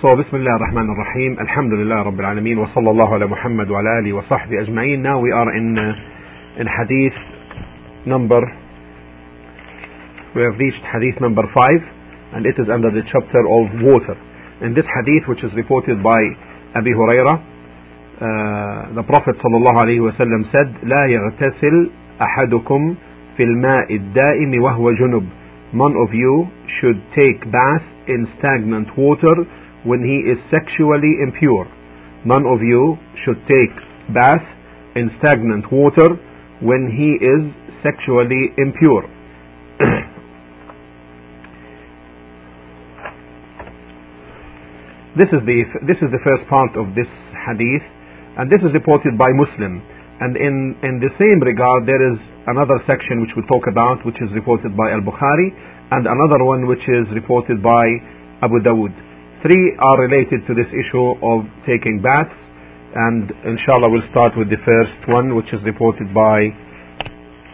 Bismillah ar-Rahman ar-Rahim, Alhamdulillah Rabbil Alameen, wa sallallahu ala Muhammad wa ala alihi wa sahbihi ajma'in. Now we are in, uh, in hadith number, we have reached hadith number 5, and it is under the chapter of water. In this hadith, which is reported by Abi Huraira, uh, the Prophet sallallahu alayhi wa sallam said, لا يغتسل أحدكم في الماء الدائم وهو جنب. None of you should take bath in stagnant water when he is sexually impure. None of you should take bath in stagnant water when he is sexually impure. this is the this is the first part of this hadith, and this is reported by Muslim. And in in the same regard, there is another section which we talk about, which is reported by Al Bukhari, and another one which is reported by Abu Dawud. Three are related to this issue of taking baths, and inshallah we'll start with the first one, which is reported by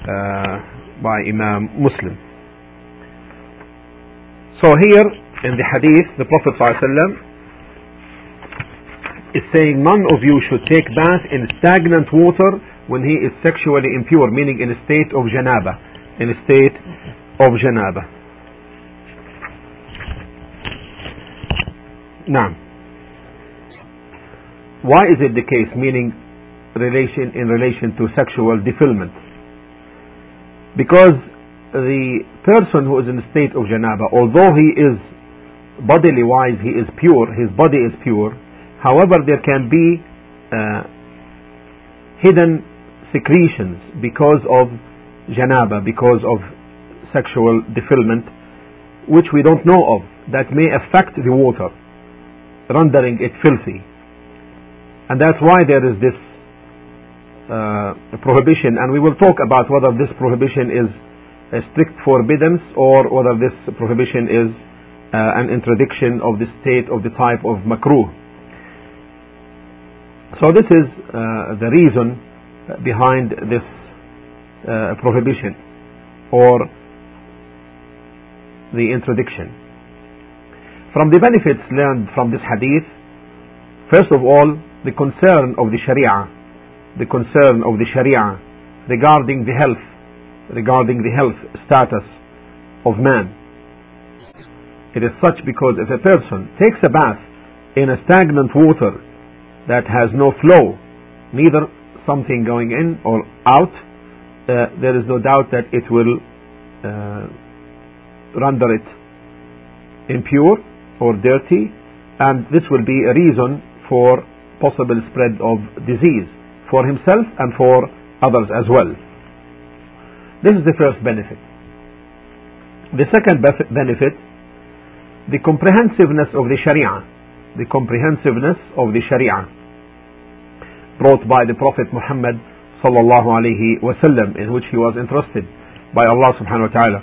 uh, by Imam Muslim. So here in the hadith, the Prophet ﷺ is saying none of you should take bath in stagnant water when he is sexually impure, meaning in a state of janaba, in a state of janaba. Now, why is it the case, meaning relation in relation to sexual defilement? Because the person who is in the state of janaba, although he is bodily wise, he is pure, his body is pure, however, there can be uh, hidden secretions because of janaba, because of sexual defilement, which we don't know of, that may affect the water rendering it filthy. And that's why there is this uh, prohibition, and we will talk about whether this prohibition is a strict forbiddance or whether this prohibition is uh, an interdiction of the state of the type of makruh. So this is uh, the reason behind this uh, prohibition or the interdiction. From the benefits learned from this hadith, first of all, the concern of the Sharia, the concern of the Sharia regarding the health, regarding the health status of man. It is such because if a person takes a bath in a stagnant water that has no flow, neither something going in or out, uh, there is no doubt that it will uh, render it impure or dirty, and this will be a reason for possible spread of disease for himself and for others as well. This is the first benefit. The second benefit, the comprehensiveness of the Sharia, the comprehensiveness of the Sharia brought by the Prophet Muhammad sallallahu alaihi wasallam, in which he was entrusted by Allah subhanahu wa taala.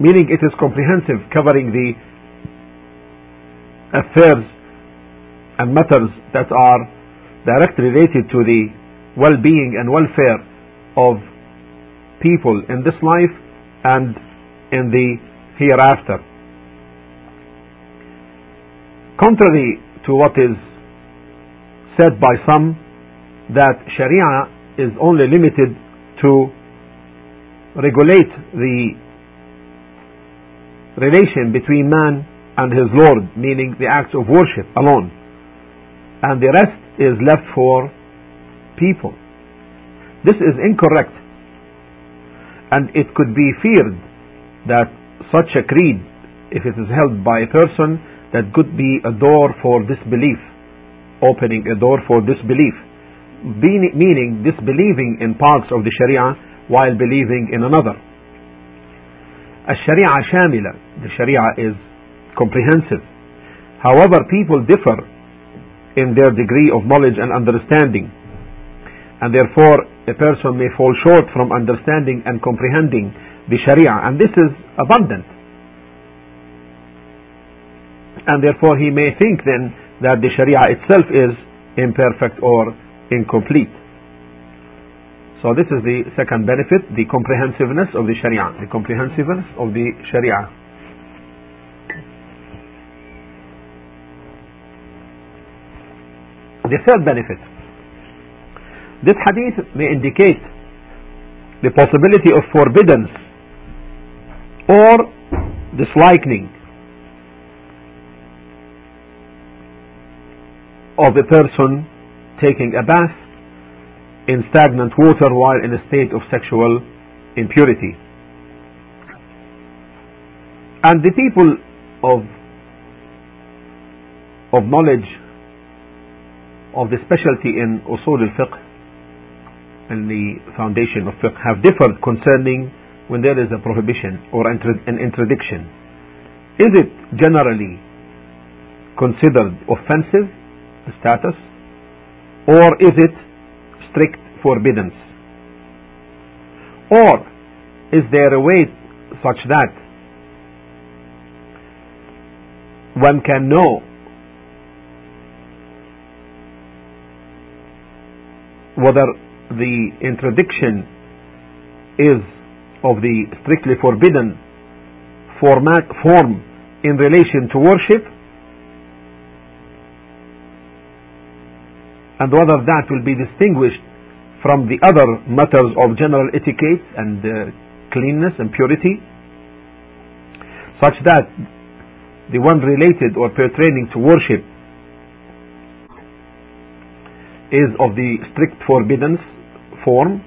Meaning it is comprehensive, covering the affairs and matters that are directly related to the well-being and welfare of people in this life and in the hereafter. Contrary to what is said by some that Sharia is only limited to regulate the relation between man and his Lord, meaning the acts of worship alone. And the rest is left for people. This is incorrect. And it could be feared that such a creed, if it is held by a person, that could be a door for disbelief, opening a door for disbelief, meaning disbelieving in parts of the Sharia while believing in another. الشريعة شاملة the Sharia is comprehensive. However, people differ in their degree of knowledge and understanding, and therefore a person may fall short from understanding and comprehending the Sharia, and this is abundant. And therefore, he may think then that the Sharia itself is imperfect or incomplete. So this is the second benefit, the comprehensiveness of the Sharia, the comprehensiveness of the Sharia. The third benefit. This hadith may indicate the possibility of forbiddance or disliking of a person taking a bath in stagnant water while in a state of sexual impurity. And the people of of knowledge of the specialty in usul al-fiqh and the foundation of fiqh have differed concerning when there is a prohibition or an interdiction. Is it generally considered offensive status or is it strict forbiddance? Or is there a way such that one can know whether the interdiction is of the strictly forbidden format form in relation to worship and whether that will be distinguished from the other matters of general etiquette and uh, cleanness and purity such that the one related or pertaining to worship is of the strict forbiddance form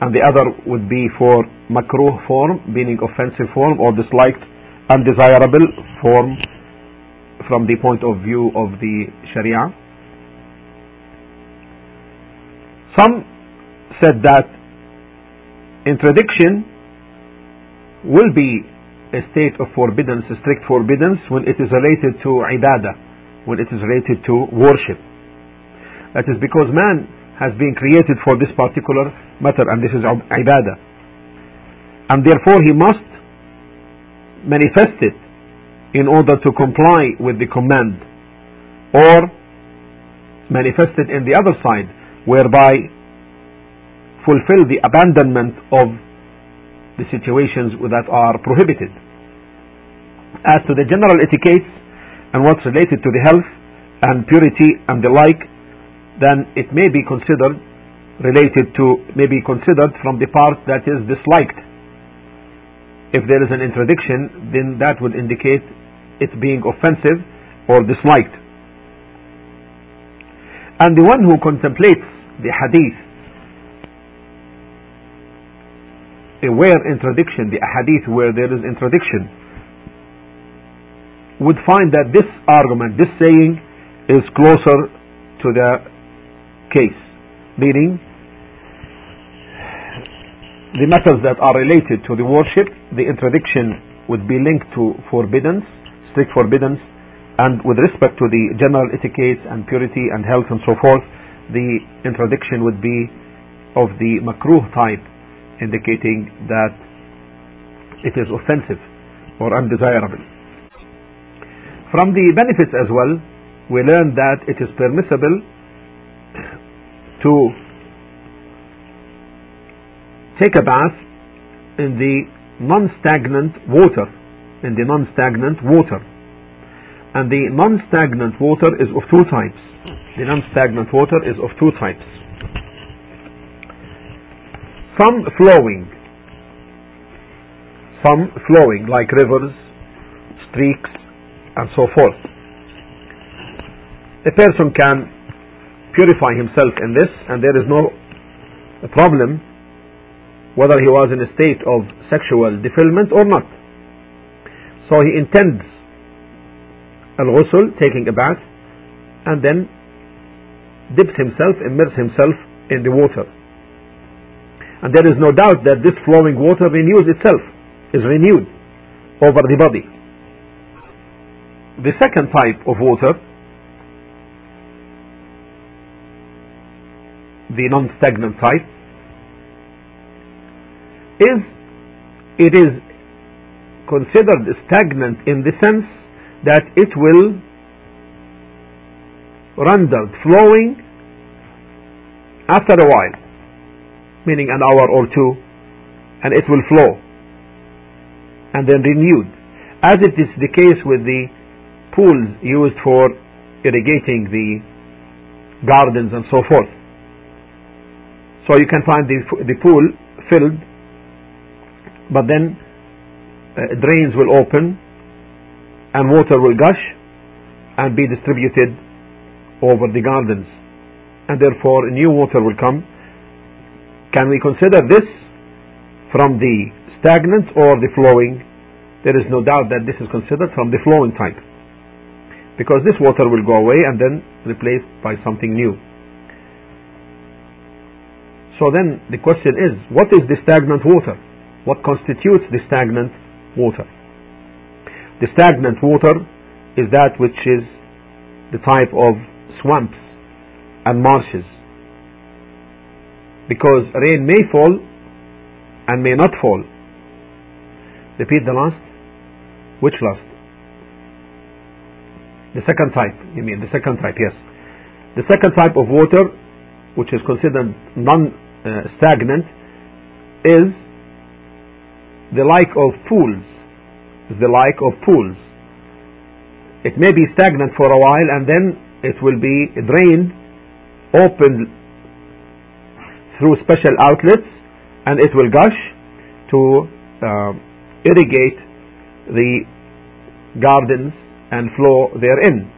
and the other would be for makruh form meaning offensive form or disliked undesirable form from the point of view of the sharia some said that interdiction will be a state of forbiddance, a strict forbiddance, when it is related to ibadah, when it is related to worship. That is because man has been created for this particular matter, and this is ibadah. And therefore he must manifest it in order to comply with the command, or manifest it in the other side, whereby fulfill the abandonment of the situations that are prohibited. As to the general etiquettes and what's related to the health and purity and the like, then it may be considered related to, may be considered from the part that is disliked. If there is an interdiction, then that would indicate it being offensive or disliked. And the one who contemplates the hadith where interdiction, the hadith where there is interdiction, would find that this argument, this saying, is closer to the case. Meaning, the matters that are related to the worship, the interdiction would be linked to forbiddance, strict forbiddance, and with respect to the general etiquette and purity and health and so forth, the interdiction would be of the makruh type indicating that it is offensive or undesirable. From the benefits as well, we learn that it is permissible to take a bath in the non-stagnant water, in the non-stagnant water. And the non-stagnant water is of two types. The non-stagnant water is of two types some flowing, some flowing like rivers, streaks, and so forth. A person can purify himself in this, and there is no problem whether he was in a state of sexual defilement or not. So he intends al-ghusl, taking a bath, and then dips himself, immerses himself in the water. And there is no doubt that this flowing water renews itself, is renewed over the body. The second type of water, the non-stagnant type, is it is considered stagnant in the sense that it will render flowing after a while meaning an hour or two, and it will flow and then renewed. As it is the case with the pools used for irrigating the gardens and so forth. So you can find the, the pool filled, but then uh, drains will open and water will gush and be distributed over the gardens. And therefore new water will come. Can we consider this from the stagnant or the flowing? There is no doubt that this is considered from the flowing type. Because this water will go away and then replaced by something new. So then the question is, what is the stagnant water? What constitutes the stagnant water? The stagnant water is that which is the type of swamps and marshes. Because rain may fall and may not fall. Repeat the last. Which last? The second type, you mean, the second type, yes. The second type of water, which is considered non uh, stagnant, is the like of pools. Is the like of pools. It may be stagnant for a while and then it will be drained, opened through special outlets, and it will gush to uh, irrigate the gardens and flow therein.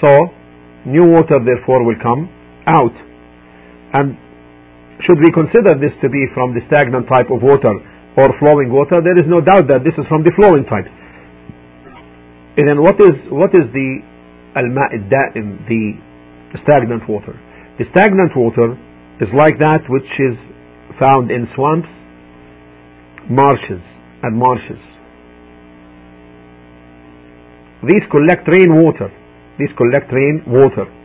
So, new water therefore will come out. And should we consider this to be from the stagnant type of water or flowing water, there is no doubt that this is from the flowing type. And then what is what is the al-ma' daim the stagnant water? The stagnant water is like that which is found in swamps, marshes, and marshes. These collect rainwater. These collect rainwater.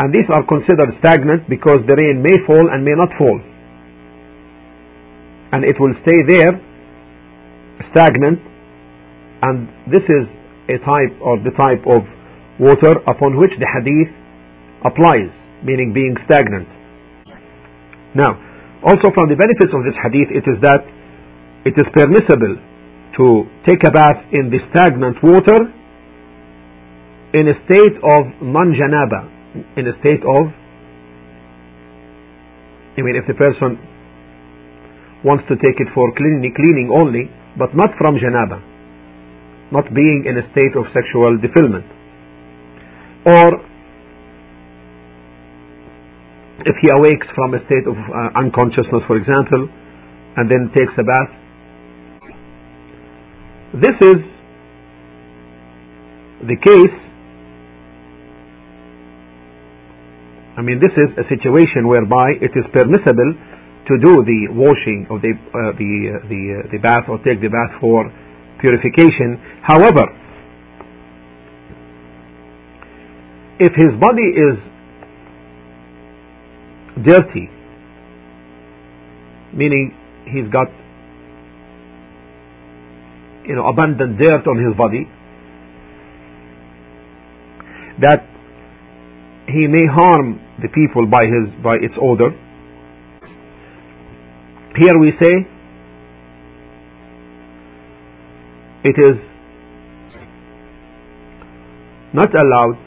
And these are considered stagnant because the rain may fall and may not fall. And it will stay there stagnant and this is a type or the type of water upon which the hadith applies, meaning being stagnant. Now, also from the benefits of this hadith it is that it is permissible to take a bath in the stagnant water in a state of non-janaba, in a state of, I mean, if the person wants to take it for cleaning, cleaning only, but not from janaba, not being in a state of sexual defilement, or if he awakes from a state of uh, unconsciousness, for example, and then takes a bath, this is the case. I mean, this is a situation whereby it is permissible to do the washing of the uh, the uh, the uh, the bath or take the bath for purification. However, if his body is dirty, meaning he's got you know, abundant dirt on his body, that he may harm the people by his by its odor. Here we say it is not allowed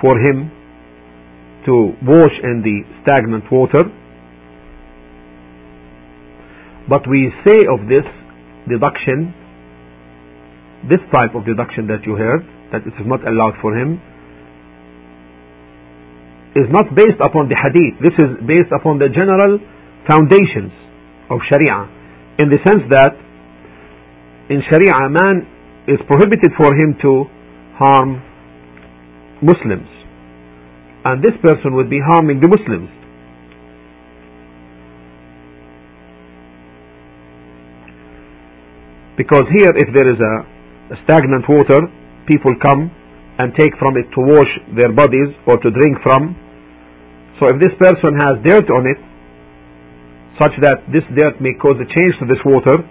for him to wash in the stagnant water, but we say of this deduction, this type of deduction that you heard, that it is not allowed for him, is not based upon the hadith. This is based upon the general foundations of Sharia. In the sense that in Sharia, man is prohibited for him to harm Muslims. And this person would be harming the Muslims. Because here, if there is a stagnant water, people come and take from it to wash their bodies or to drink from. So if this person has dirt on it, such that this dirt may cause a change to this water,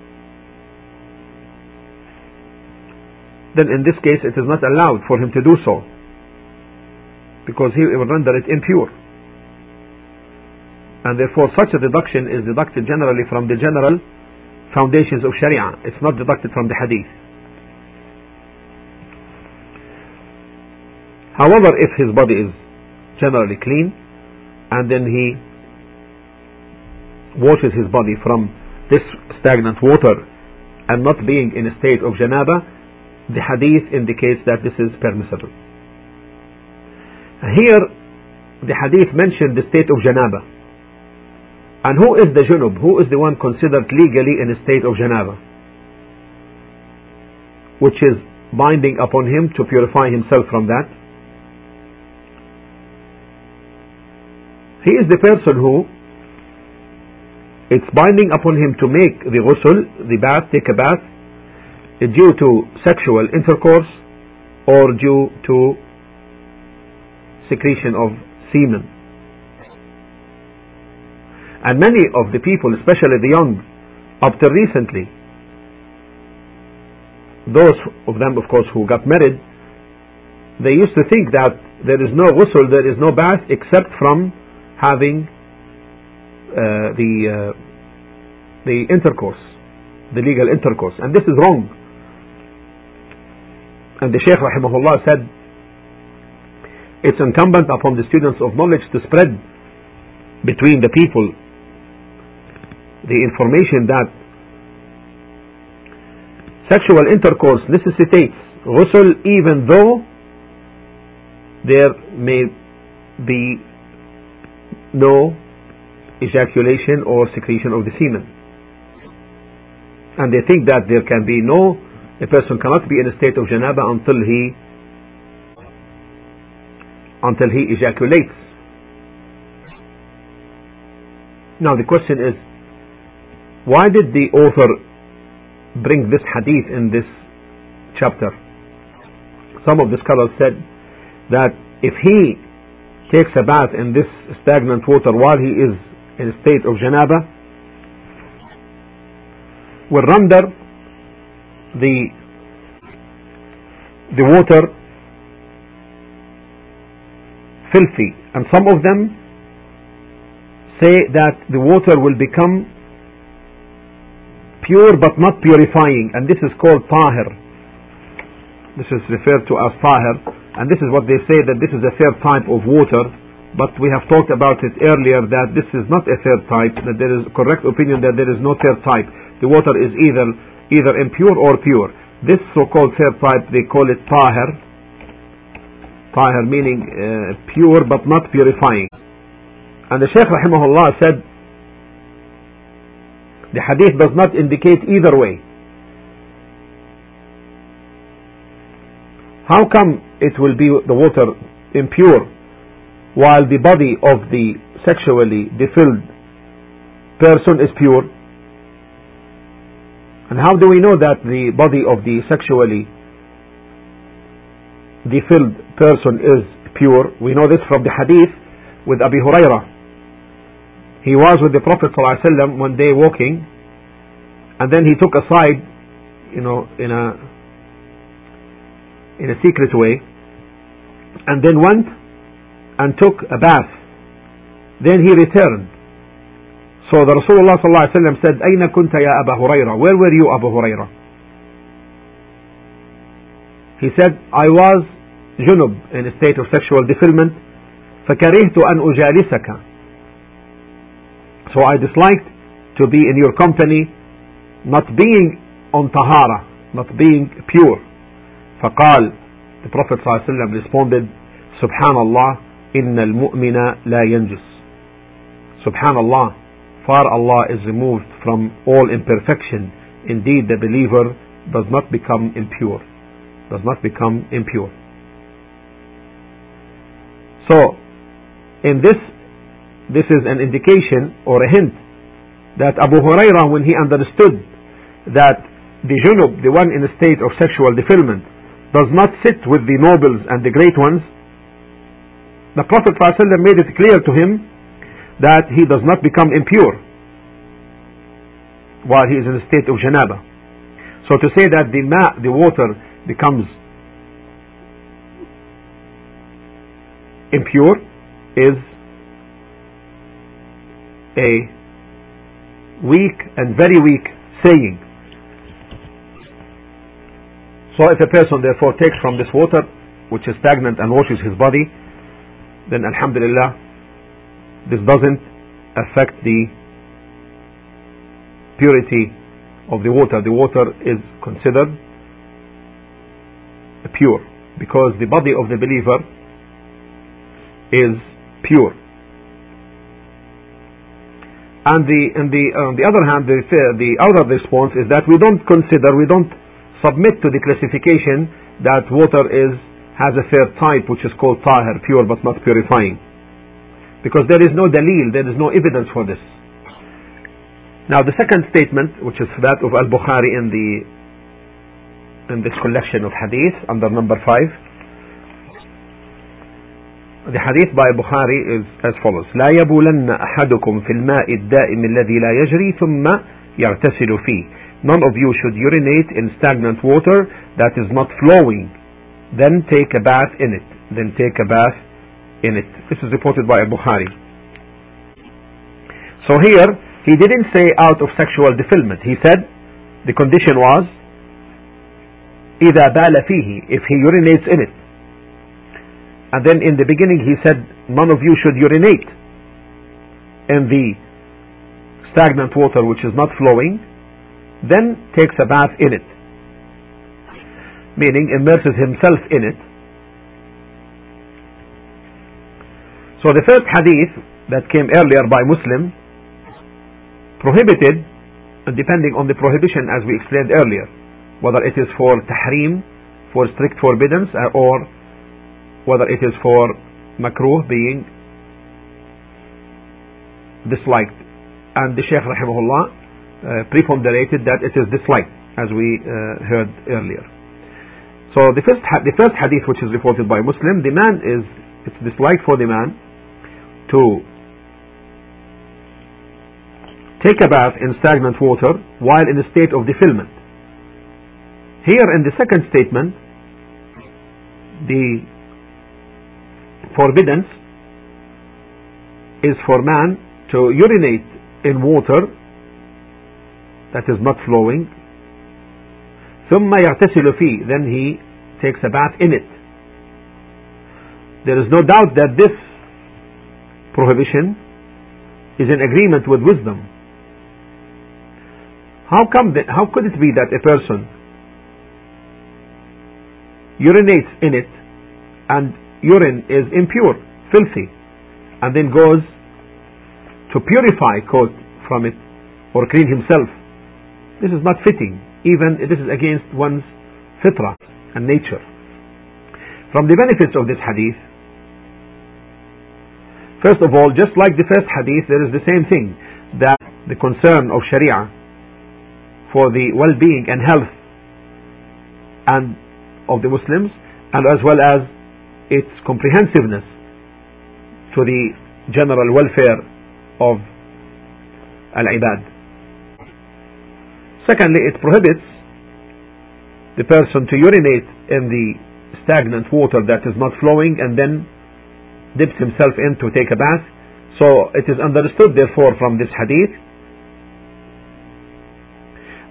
then in this case it is not allowed for him to do so. Because he will render it impure. And therefore such a deduction is deducted generally from the general foundations of Sharia. It's not deducted from the Hadith. However, if his body is generally clean and then he washes his body from this stagnant water and not being in a state of janaba, the hadith indicates that this is permissible. Here, the hadith mentioned the state of janaba. And who is the junub? Who is the one considered legally in a state of janaba? Which is binding upon him to purify himself from that. He is the person who it's binding upon him to make the ghusl, the bath, take a bath, due to sexual intercourse or due to secretion of semen. And many of the people, especially the young, up to recently, those of them, of course, who got married, they used to think that there is no ghusl, there is no bath except from having uh, the uh, the intercourse, the legal intercourse, and this is wrong. And the Shaykh rahimahullah said, it's incumbent upon the students of knowledge to spread between the people the information that sexual intercourse necessitates ghusl even though there may be no ejaculation or secretion of the semen. And they think that there can be no, a person cannot be in a state of janaba until he until he ejaculates. Now the question is, why did the author bring this hadith in this chapter? Some of the scholars said that if he takes a bath in this stagnant water while he is in a state of janaba. Will render the the water filthy. And some of them say that the water will become pure but not purifying. And this is called tahir. This is referred to as tahir and this is what they say that this is a third type of water but we have talked about it earlier that this is not a third type, that there is correct opinion that there is no third type. The water is either either impure or pure. This so-called third type they call it tahir. Tahir meaning uh, pure but not purifying. And the Shaykh rahimahullah said the hadith does not indicate either way. How come it will be the water impure while the body of the sexually defiled person is pure. And how do we know that the body of the sexually defiled person is pure? We know this from the hadith with Abu Huraira. He was with the Prophet ﷺ one day walking, and then he took aside, you know, in a in a secret way, and then went and took a bath. Then he returned. So the Rasulullah ﷺ said, أين كنت يا أبا هريرة? Where were you, Abu Hurairah? He said, I was junub in a state of sexual defilement. فكرهت أن أجالسك. So I disliked to be in your company, not being on tahara, not being pure. فقال, the Prophet ﷺ responded, Subhanallah, إن المؤمن لا ينجس Subhanallah far Allah is removed from all imperfection indeed the believer does not become impure does not become impure so in this this is an indication or a hint that Abu Hurairah when he understood that the junub the one in a state of sexual defilement does not sit with the nobles and the great ones the Prophet ﷺ made it clear to him that he does not become impure while he is in a state of janaba. So to say that the ma, the water becomes impure is a weak and very weak saying. So if a person therefore takes from this water, which is stagnant and washes his body, then Alhamdulillah, this doesn't affect the purity of the water. The water is considered pure because the body of the believer is pure. And the, and the, on the other hand, the, the other response is that we don't consider, we don't submit to the classification that water is, has a third type which is called tahir, pure but not purifying. Because there is no dalil, there is no evidence for this. Now the second statement, which is that of Al-Bukhari in the in this collection of hadith under number five, the hadith by Bukhari is as follows لا يبولن أحدكم في الماء الدائم الذي لا يجري ثم يغتسل فيه None of you should urinate in stagnant water that is not flowing then take a bath in it then take a bath in it This is reported by Bukhari So here he didn't say out of sexual defilement he said the condition was إذا بال فيه if he urinates in it and then in the beginning he said, none of you should urinate in the stagnant water which is not flowing, then takes a bath in it. Meaning immerses himself in it. So the first hadith that came earlier by Muslim prohibited, depending on the prohibition as we explained earlier, whether it is for tahrim, for strict forbiddance, uh, or whether it is for makruh being disliked. And the Shaykh rahimahullah uh, preponderated that it is disliked, as we uh, heard earlier. So the first, the first hadith which is reported by Muslim, the man is, it's disliked for the man to take a bath in stagnant water while in a state of defilement. Here in the second statement, the forbiddance is for man to urinate in water that is not flowing ثم يغتسل فيه then he takes a bath in it there is no doubt that this prohibition is in agreement with wisdom how come that, how could it be that a person urinates in it and urine is impure, filthy, and then goes to purify quote from it or clean himself. This is not fitting. Even this is against one's fitrah and nature. From the benefits of this hadith, first of all, just like the first hadith, there is the same thing that the concern of Sharia for the well-being and health and of the Muslims, and as well as its comprehensiveness to the general welfare of al-ibad. Secondly, it prohibits the person to urinate in the stagnant water that is not flowing and then dips himself in to take a bath. So it is understood therefore from this hadith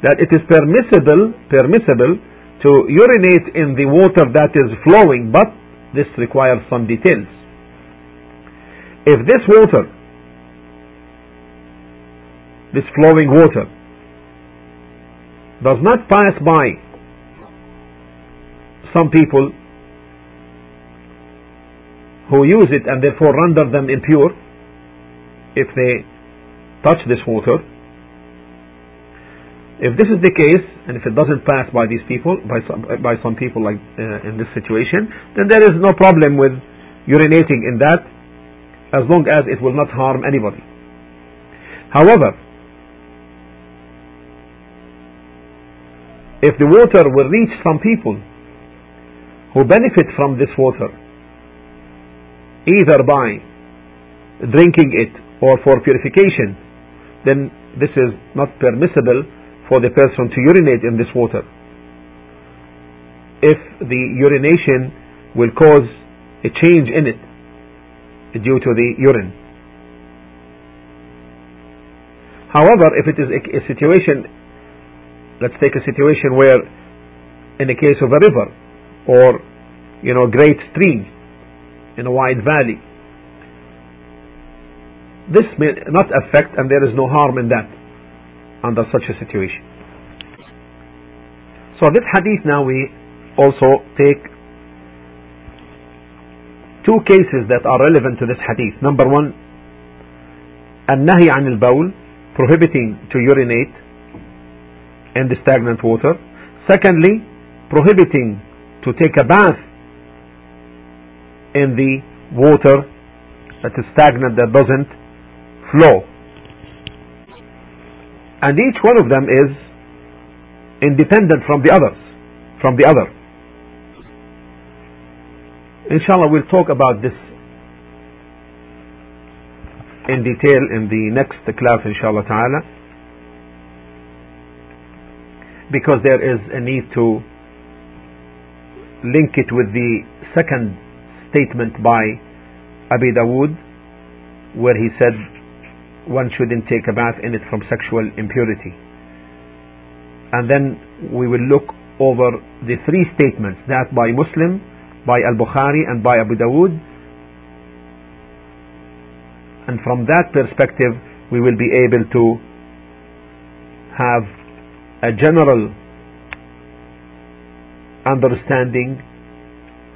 that it is permissible permissible to urinate in the water that is flowing but this requires some details. If this water, this flowing water, does not pass by some people who use it and therefore render them impure, if they touch this water, if this is the case, and if it doesn't pass by these people, by some, by some people like uh, in this situation, then there is no problem with urinating in that, as long as it will not harm anybody. However, if the water will reach some people who benefit from this water, either by drinking it or for purification, then this is not permissible for the person to urinate in this water. If the urination will cause a change in it due to the urine. However, if it is a, a situation, let's take a situation where, in the case of a river or you know, great stream in a wide valley. This may not affect and there is no harm in that under such a situation. So this hadith now we also take two cases that are relevant to this hadith. Number one, النهي عن البول prohibiting to urinate in the stagnant water. Secondly, prohibiting to take a bath in the water that is stagnant, that doesn't flow. And each one of them is independent from the others, from the other. Inshallah, we'll talk about this in detail in the next class, inshallah ta'ala, because there is a need to link it with the second statement by Abi Dawood, where he said one shouldn't take a bath in it from sexual impurity. And then we will look over the three statements that by Muslim, by Al Bukhari, and by Abu Dawood. And from that perspective, we will be able to have a general understanding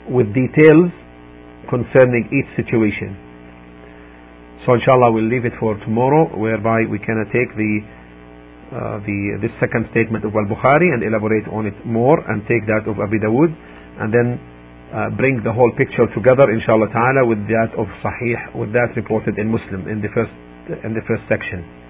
with details concerning each situation. So inshallah we'll leave it for tomorrow whereby we can take the uh, the this second statement of Al-Bukhari and elaborate on it more and take that of Abi Dawood and then uh, bring the whole picture together inshallah ta'ala with that of Sahih with that reported in Muslim in the first in the first section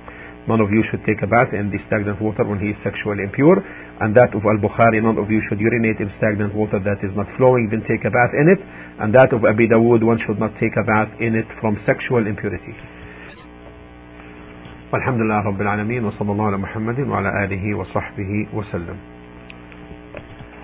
none of you should take a bath in the stagnant water when he is sexually impure. And that of Al-Bukhari, none of you should urinate in stagnant water that is not flowing, then take a bath in it. And that of Abi Dawood, one should not take a bath in it from sexual impurity. والحمد لله رب العالمين وصلى الله على محمد وعلى آله وصحبه وسلم